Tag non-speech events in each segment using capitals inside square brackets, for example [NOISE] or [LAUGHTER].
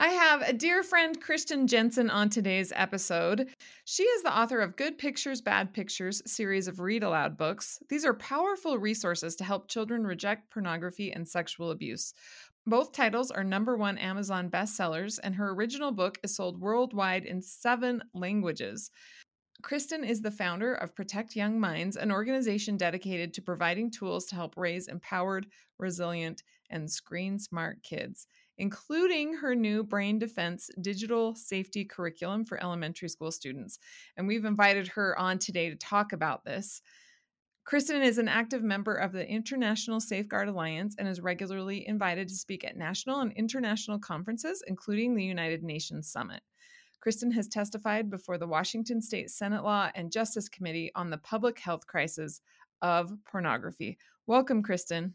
I have a dear friend, Kristen Jensen, on today's episode. She is the author of Good Pictures, Bad Pictures series of read aloud books. These are powerful resources to help children reject pornography and sexual abuse. Both titles are number one Amazon bestsellers, and her original book is sold worldwide in seven languages. Kristen is the founder of Protect Young Minds, an organization dedicated to providing tools to help raise empowered, resilient, and screen smart kids including her new brain defense digital safety curriculum for elementary school students. And we've invited her on today to talk about this. Kristen is an active member of the International Safeguard Alliance and is regularly invited to speak at national and international conferences, including the United Nations Summit. Kristen has testified before the Washington State Senate Law and Justice Committee on the public health crisis of pornography. Welcome, Kristen.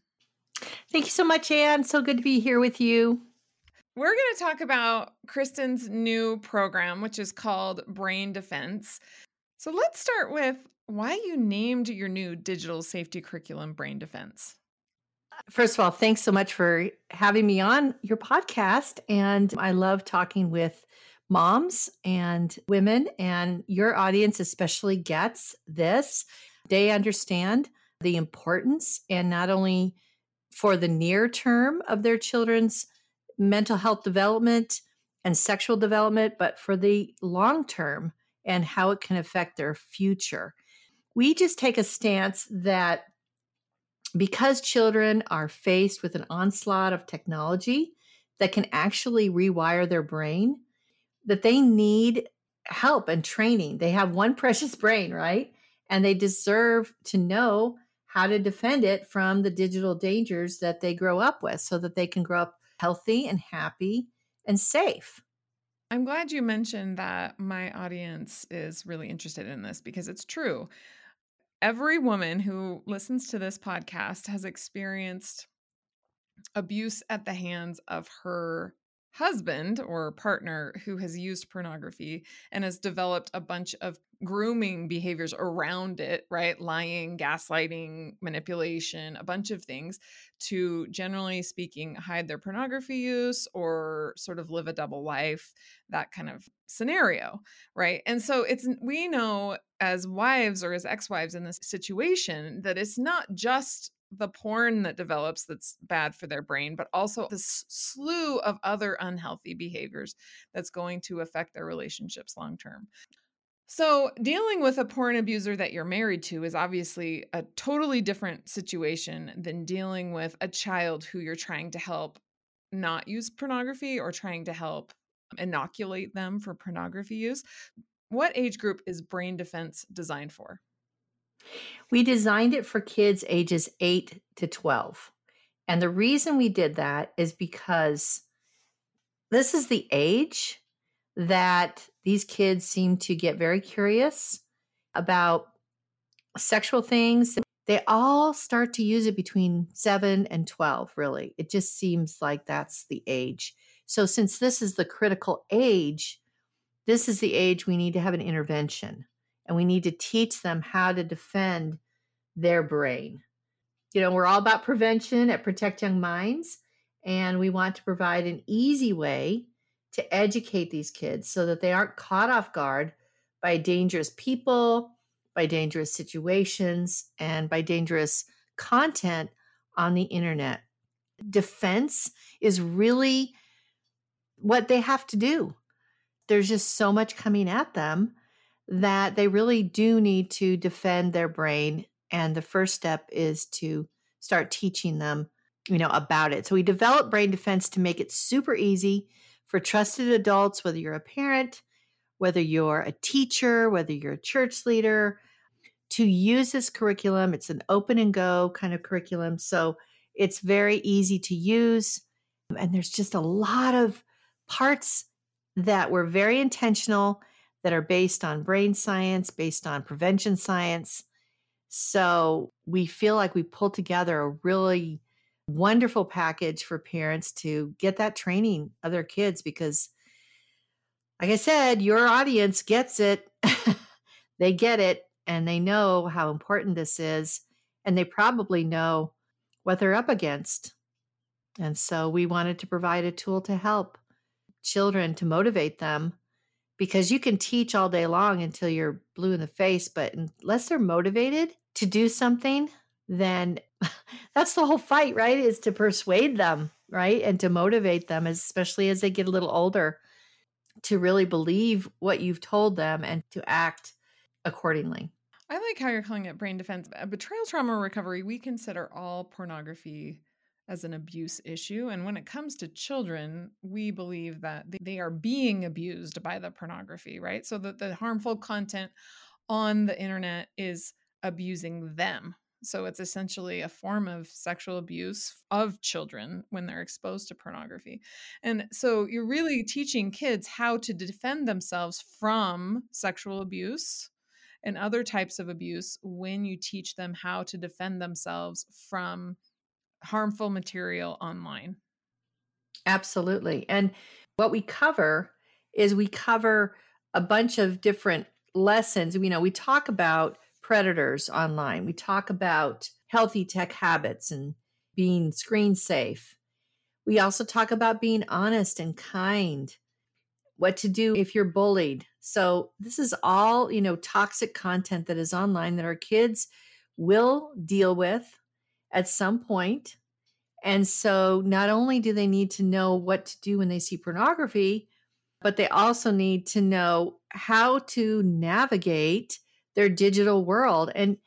Thank you so much, Anne. So good to be here with you. We're going to talk about Kristen's new program, which is called Brain Defense. So let's start with why you named your new digital safety curriculum Brain Defense. Uh, first of all, thanks so much for having me on your podcast. And I love talking with moms and women, and your audience especially gets this. They understand the importance, and not only for the near term of their children's mental health development and sexual development, but for the long term and how it can affect their future. We just take a stance that because children are faced with an onslaught of technology that can actually rewire their brain, that they need help and training. They have one [LAUGHS] precious brain, right? And they deserve to know how to defend it from the digital dangers that they grow up with so that they can grow up healthy and happy and safe. I'm glad you mentioned that my audience is really interested in this because it's true. Every woman who listens to this podcast has experienced abuse at the hands of her husband or partner who has used pornography and has developed a bunch of grooming behaviors around it, right? Lying, gaslighting, manipulation, a bunch of things to generally speaking hide their pornography use or sort of live a double life, that kind of scenario, right? And so it's we know as wives or as ex-wives in this situation that it's not just the porn that develops that's bad for their brain, but also this slew of other unhealthy behaviors that's going to affect their relationships long term. So, dealing with a porn abuser that you're married to is obviously a totally different situation than dealing with a child who you're trying to help not use pornography or trying to help inoculate them for pornography use. What age group is brain defense designed for? We designed it for kids ages 8 to 12. And the reason we did that is because this is the age that these kids seem to get very curious about sexual things. They all start to use it between 7 and 12, really. It just seems like that's the age. So, since this is the critical age, this is the age we need to have an intervention and we need to teach them how to defend their brain. you know, we're all about prevention at Protect Young Minds, and we want to provide an easy way to educate these kids so that they aren't caught off guard by dangerous people, by dangerous situations, and by dangerous content on the internet. Defense is really what they have to do. There's just so much coming at them that they really do need to defend their brain. And the first step is to start teaching them, you know, about it. So we develop brain defense to make it super easy for trusted adults, whether you're a parent, whether you're a teacher, whether you're a church leader, to use this curriculum. It's an open and go kind of curriculum. So it's very easy to use. And there's just a lot of parts that were very intentional that are based on brain science, based on prevention science. So we feel like we pulled together a really wonderful package for parents to get that training of their kids because, like I said, your audience gets it. [LAUGHS] they get it and they know how important this is. And they probably know what they're up against. And so we wanted to provide a tool to help children to motivate them because you can teach all day long until you're blue in the face, but unless they're motivated to do something, then [LAUGHS] that's the whole fight, right? Is to persuade them, right? And to motivate them, especially as they get a little older, to really believe what you've told them and to act accordingly. I like how you're calling it brain defense. Uh, betrayal trauma recovery, we consider all pornography as an abuse issue. And when it comes to children, we believe that they are being abused by the pornography, right? So that the harmful content on the internet is abusing them. So it's essentially a form of sexual abuse of children when they're exposed to pornography. And so you're really teaching kids how to defend themselves from sexual abuse and other types of abuse when you teach them how to defend themselves from harmful material online. Absolutely. And what we cover is we cover a bunch of different lessons. You know, we talk about predators online, we talk about healthy tech habits and being screen safe. We also talk about being honest and kind, what to do if you're bullied. So, this is all, you know, toxic content that is online that our kids will deal with at some point. And so not only do they need to know what to do when they see pornography, but they also need to know how to navigate their digital world. And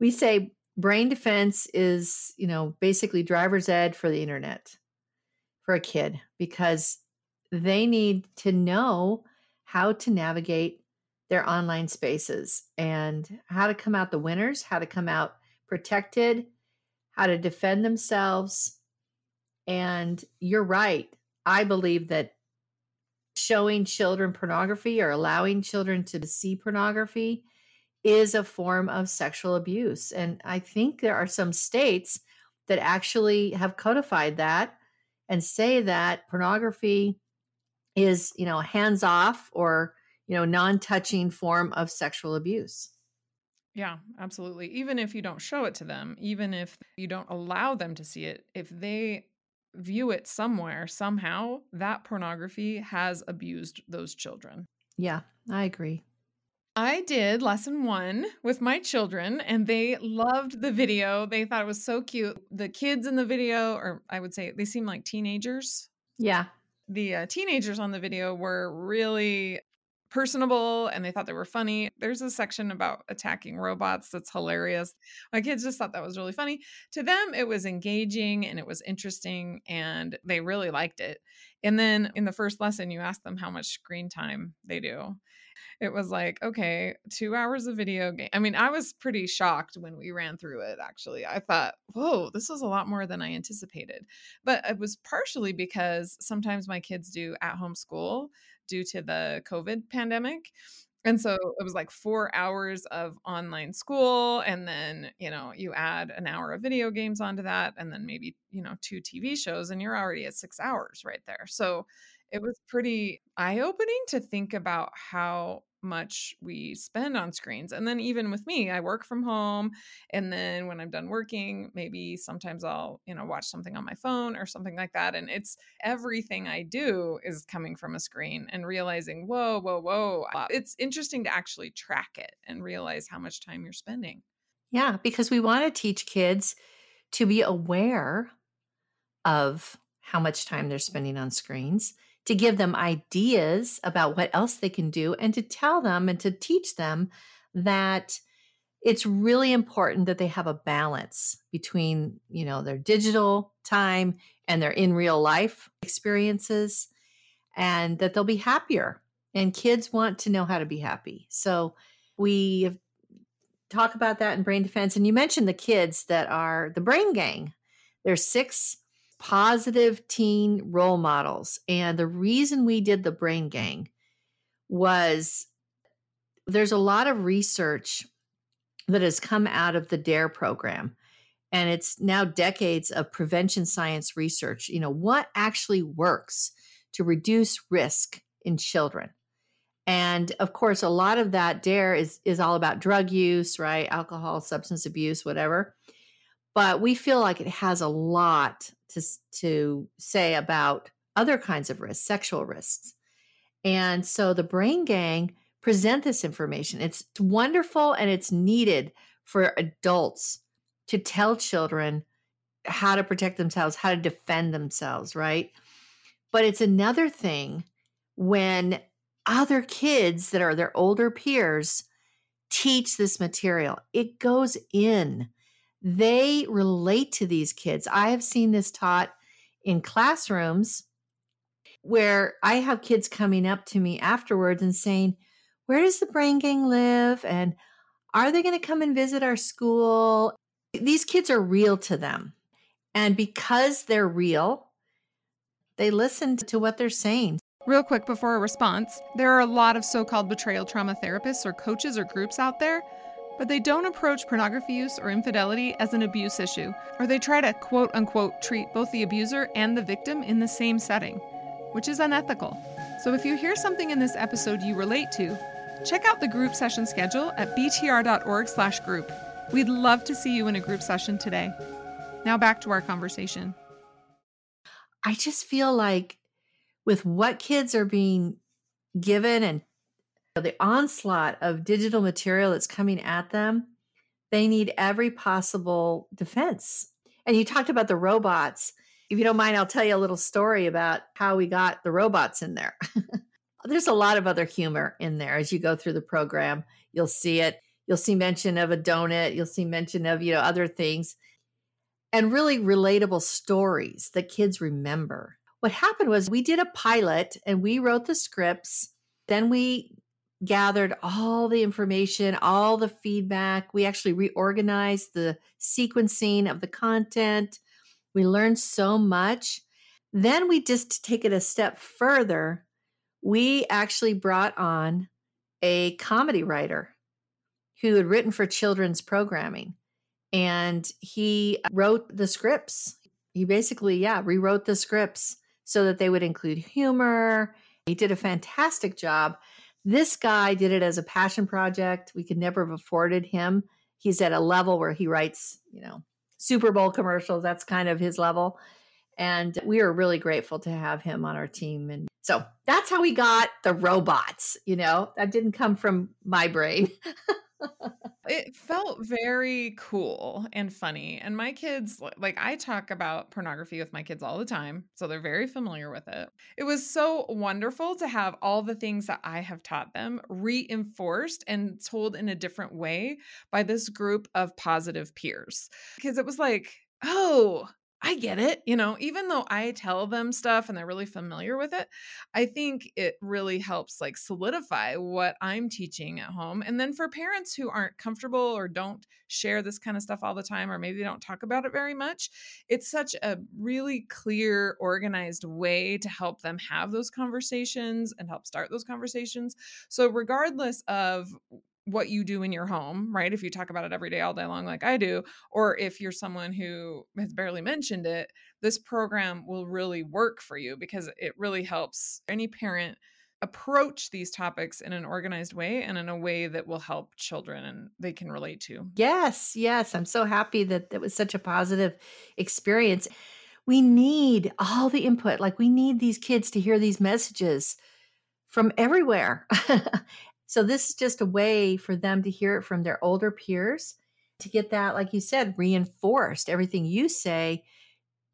we say brain defense is, you know, basically driver's ed for the internet for a kid because they need to know how to navigate their online spaces and how to come out the winners, how to come out protected, how to defend themselves. And you're right. I believe that showing children pornography or allowing children to see pornography is a form of sexual abuse. And I think there are some states that actually have codified that and say that pornography is, you know, hands off or, you know, non touching form of sexual abuse. Yeah, absolutely. Even if you don't show it to them, even if you don't allow them to see it, if they view it somewhere, somehow, that pornography has abused those children. Yeah, I agree. I did lesson one with my children, and they loved the video. They thought it was so cute. The kids in the video, or I would say they seem like teenagers. Yeah. The uh, teenagers on the video were really personable and they thought they were funny. There's a section about attacking robots that's hilarious. My kids just thought that was really funny. To them, it was engaging and it was interesting and they really liked it. And then in the first lesson, you ask them how much screen time they do. It was like, okay, two hours of video game. I mean, I was pretty shocked when we ran through it, actually. I thought, whoa, this is a lot more than I anticipated. But it was partially because sometimes my kids do at home school due to the COVID pandemic. And so it was like four hours of online school. And then, you know, you add an hour of video games onto that, and then maybe, you know, two TV shows, and you're already at six hours right there. So it was pretty eye opening to think about how much we spend on screens. And then even with me, I work from home. And then when I'm done working, maybe sometimes I'll, you know, watch something on my phone or something like that. And it's everything I do is coming from a screen and realizing, whoa, whoa, whoa. Uh, it's interesting to actually track it and realize how much time you're spending. Yeah, because we want to teach kids to be aware of how much time they're spending on screens, to give them ideas about what else they can do, and to tell them and to teach them that it's really important that they have a balance between, you know, their digital time and their in real life experiences and that they'll be happier. And kids want to know how to be happy. So we talk about that in brain defense. And you mentioned the kids that are the brain gang. There's six positive teen role models. And the reason we did the brain gang was there's a lot of research that has come out of the DARE program. And it's now decades of prevention science research. You know, what actually works to reduce risk in children? And of course, a lot of that dare is is all about drug use, right? Alcohol, substance abuse, whatever. But we feel like it has a lot to to say about other kinds of risks, sexual risks. And so the brain gang present this information. It's wonderful and it's needed for adults to tell children how to protect themselves, how to defend themselves, right? But it's another thing when other kids that are their older peers teach this material. It goes in. They relate to these kids. I have seen this taught in classrooms where I have kids coming up to me afterwards and saying, Where does the brain gang live? And are they going to come and visit our school? These kids are real to them. And because they're real, they listen to what they're saying. Real quick before a response, there are a lot of so called betrayal trauma therapists or coaches or groups out there, but they don't approach pornography use or infidelity as an abuse issue, or they try to quote unquote treat both the abuser and the victim in the same setting, which is unethical. So if you hear something in this episode you relate to, check out the group session schedule at btr.org/group. We'd love to see you in a group session today. Now back to our conversation. I just feel like with what kids are being given and the onslaught of digital material that's coming at them, they need every possible defense. And you talked about the robots. If you don't mind, I'll tell you a little story about how we got the robots in there. [LAUGHS] There's a lot of other humor in there as you go through the program. You'll see it. You'll see mention of a donut. You'll see mention of, you know, other things and really relatable stories that kids remember what happened was we did a pilot and we wrote the scripts. Then we gathered all the information, all the feedback. We actually reorganized the sequencing of the content. We learned so much. Then we just take it a step further. We actually brought on a comedy writer who had written for children's programming and he wrote the scripts. He basically, yeah, rewrote the scripts so that they would include humor. He did a fantastic job. This guy did it as a passion project. We could never have afforded him. He's at a level where he writes, you know, Super Bowl commercials. That's kind of his level. And we are really grateful to have him on our team. And so that's how we got the robots. You know, that didn't come from my brain. [LAUGHS] it felt very cool and funny. And my kids, like, I talk about pornography with my kids all the time. So they're very familiar with it. It was so wonderful to have all the things that I have taught them reinforced and told in a different way by this group of positive peers. Because it was like, oh, I get it. You know, even though I tell them stuff and they're really familiar with it, I think it really helps like solidify what I'm teaching at home. And then for parents who aren't comfortable or don't share this kind of stuff all the time, or maybe they don't talk about it very much, it's such a really clear, organized way to help them have those conversations and help start those conversations. So, regardless of what you do in your home, right? If you talk about it every day, all day long, like I do, or if you're someone who has barely mentioned it, this program will really work for you because it really helps any parent approach these topics in an organized way and in a way that will help children and they can relate to. Yes, yes. I'm so happy that that was such a positive experience. We need all the input. Like we need these kids to hear these messages from everywhere. [LAUGHS] so this is just a way for them to hear it from their older peers to get that like you said reinforced. Everything you say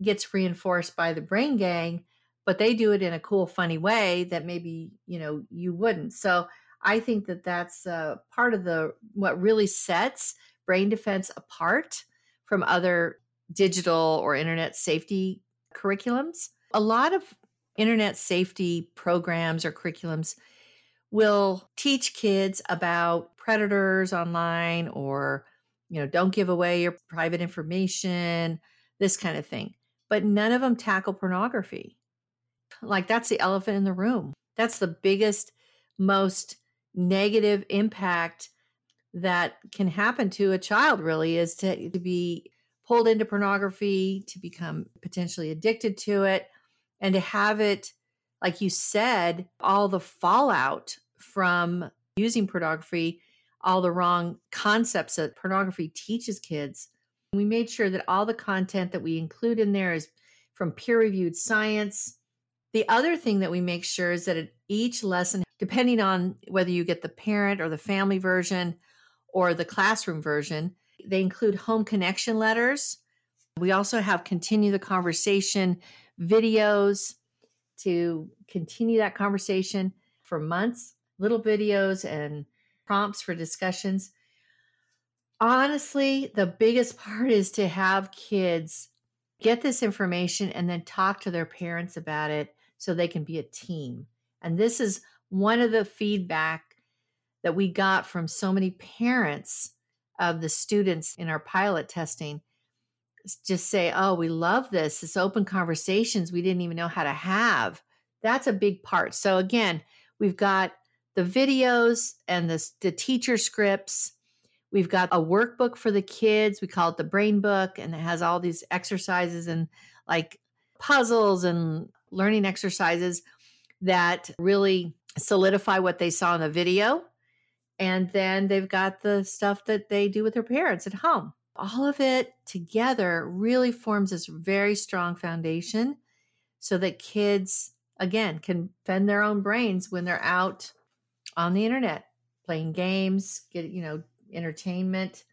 gets reinforced by the brain gang but they do it in a cool funny way that maybe you know you wouldn't so i think that that's uh, part of the what really sets brain defense apart from other digital or internet safety curriculums a lot of internet safety programs or curriculums will teach kids about predators online or you know don't give away your private information this kind of thing but none of them tackle pornography like that's the elephant in the room. That's the biggest, most negative impact that can happen to a child, really, is to, to be pulled into pornography, to become potentially addicted to it, and to have it, like you said, all the fallout from using pornography, all the wrong concepts that pornography teaches kids. We made sure that all the content that we include in there is from peer reviewed science, the other thing that we make sure is that at each lesson, depending on whether you get the parent or the family version or the classroom version, they include home connection letters. We also have continue the conversation videos to continue that conversation for months, little videos and prompts for discussions. Honestly, the biggest [LAUGHS] part is to have kids get this information and then talk to their parents about it so they can be a team. And this is one of the feedback that we got from so many parents of the students in our pilot testing just say, Oh, we love this. This open conversations we didn't even know how to have. That's a big part. So, again, we've got the videos and the, the teacher scripts. We've got a workbook for the kids. We call it the brain book, and it has all these exercises and like puzzles and learning exercises that really solidify what they saw in the video. And then they've got the stuff that they do with their parents at home. All of it together really forms this very strong foundation so that kids, again, can fend their own brains when they're out on the internet playing games, get, you know, entertainment,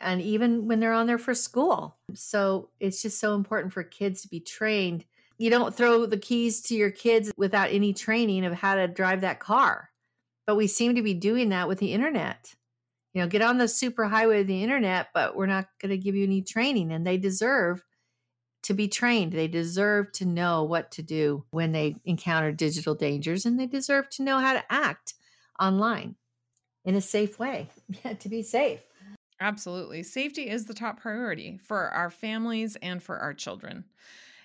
and even when they're on there for school. So it's just so important for kids to be trained you don't throw the keys to your kids without any training of how to drive that car. But we seem to be doing that with the internet. You know, get on the super highway of the internet, but we're not going to give you any training. And they deserve to be trained. They deserve to know what to do when they encounter digital dangers, and they deserve to know how to act online in a safe way [LAUGHS] to be safe. Absolutely. Safety is the top priority for our families and for our children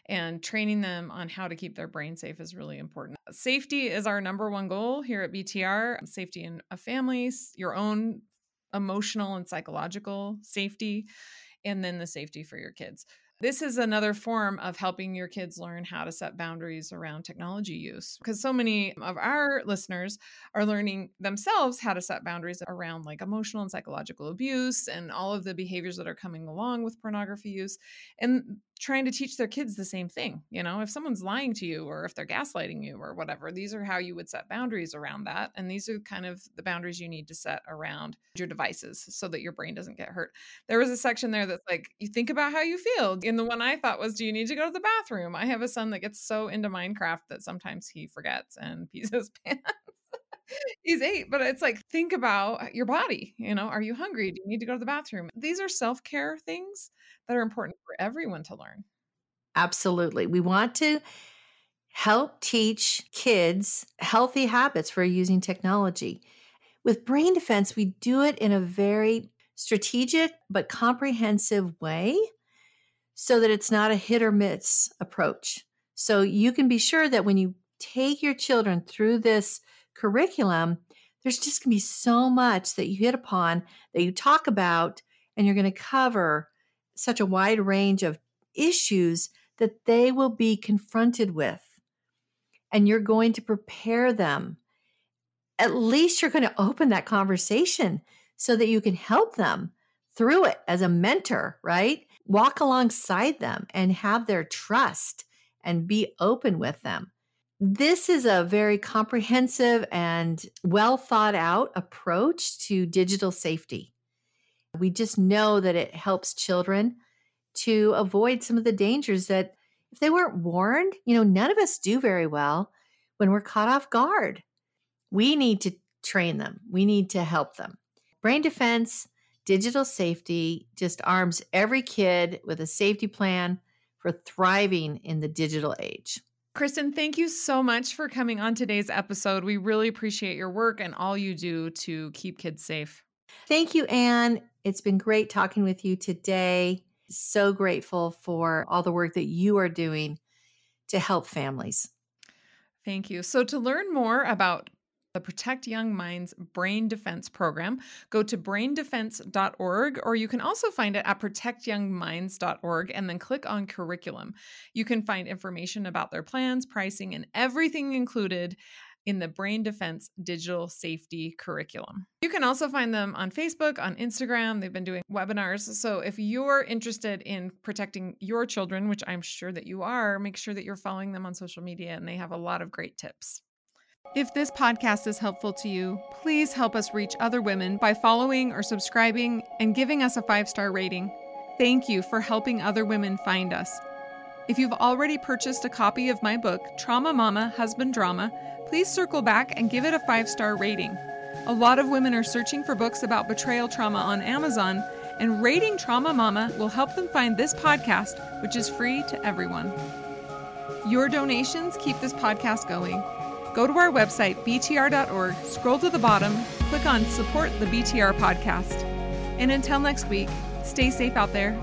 and training them on how to keep their brain safe is really important. Safety is our number one goal here at BTR safety in a family, your own emotional and psychological safety, and then the safety for your kids. This is another form of helping your kids learn how to set boundaries around technology use because so many of our listeners are learning themselves how to set boundaries around like emotional and psychological abuse and all of the behaviors that are coming along with pornography use. And trying to teach their kids the same thing. You know, if someone's lying to you or if they're gaslighting you or whatever, these are how you would set boundaries around that. And these are kind of the boundaries you need to set around your devices so that your brain doesn't get hurt. There was a section there that's like, you think about how you feel. And the one I thought was, do you need to go to the bathroom? I have a son that gets so into Minecraft that sometimes he forgets and pees [LAUGHS] his pants. he's eight, but it's like, think about your body. You know, are you hungry? Do you need to go to the bathroom? These are self care things that are important for everyone to learn. Absolutely. We want to help teach kids healthy habits for using technology. With brain defense, we do it in a very strategic but comprehensive way so that it's not a hit or miss approach. So you can be sure that when you take your children through this curriculum, there's just going to be so much that you hit upon that you talk about, and you're going to cover such a wide range of issues that they will be confronted with. And you're going to prepare them at least you're going to open that conversation so that you can help them through it as a mentor, right? Walk alongside them and have their trust and be open with them. This is a very comprehensive and well thought out approach to digital safety. We just know that it helps children to avoid some of the dangers that if they weren't warned, you know, none of us do very well when we're caught off guard. We need to train them, we need to help them. Brain defense, digital safety just arms every kid with a safety plan for thriving in the digital age. Kristen, thank you so much for coming on today's episode. We really appreciate your work and all you do to keep kids safe. Thank you, Anne. It's been great talking with you today. So grateful for all the work that you are doing to help families. Thank you. So, to learn more about the Protect Young Minds Brain Defense Program, go to braindefense.org, or you can also find it at protectyoungminds.org and then click on curriculum. You can find information about their plans, pricing, and everything included in the Brain Defense Digital Safety Curriculum. You can also find them on Facebook, on Instagram. They've been doing webinars. So if you're interested in protecting your children, which I'm sure that you are, make sure that you're following them on social media and they have a lot of great tips. If this podcast is helpful to you, please help us reach other women by following or subscribing and giving us a five star rating. Thank you for helping other women find us. If you've already purchased a copy of my book, Trauma Mama Husband Drama, please circle back and give it a five star rating. A lot of women are searching for books about betrayal trauma on Amazon, and rating Trauma Mama will help them find this podcast, which is free to everyone. Your donations keep this podcast going. Go to our website, btr.org, scroll to the bottom, click on Support the BTR podcast. And until next week, stay safe out there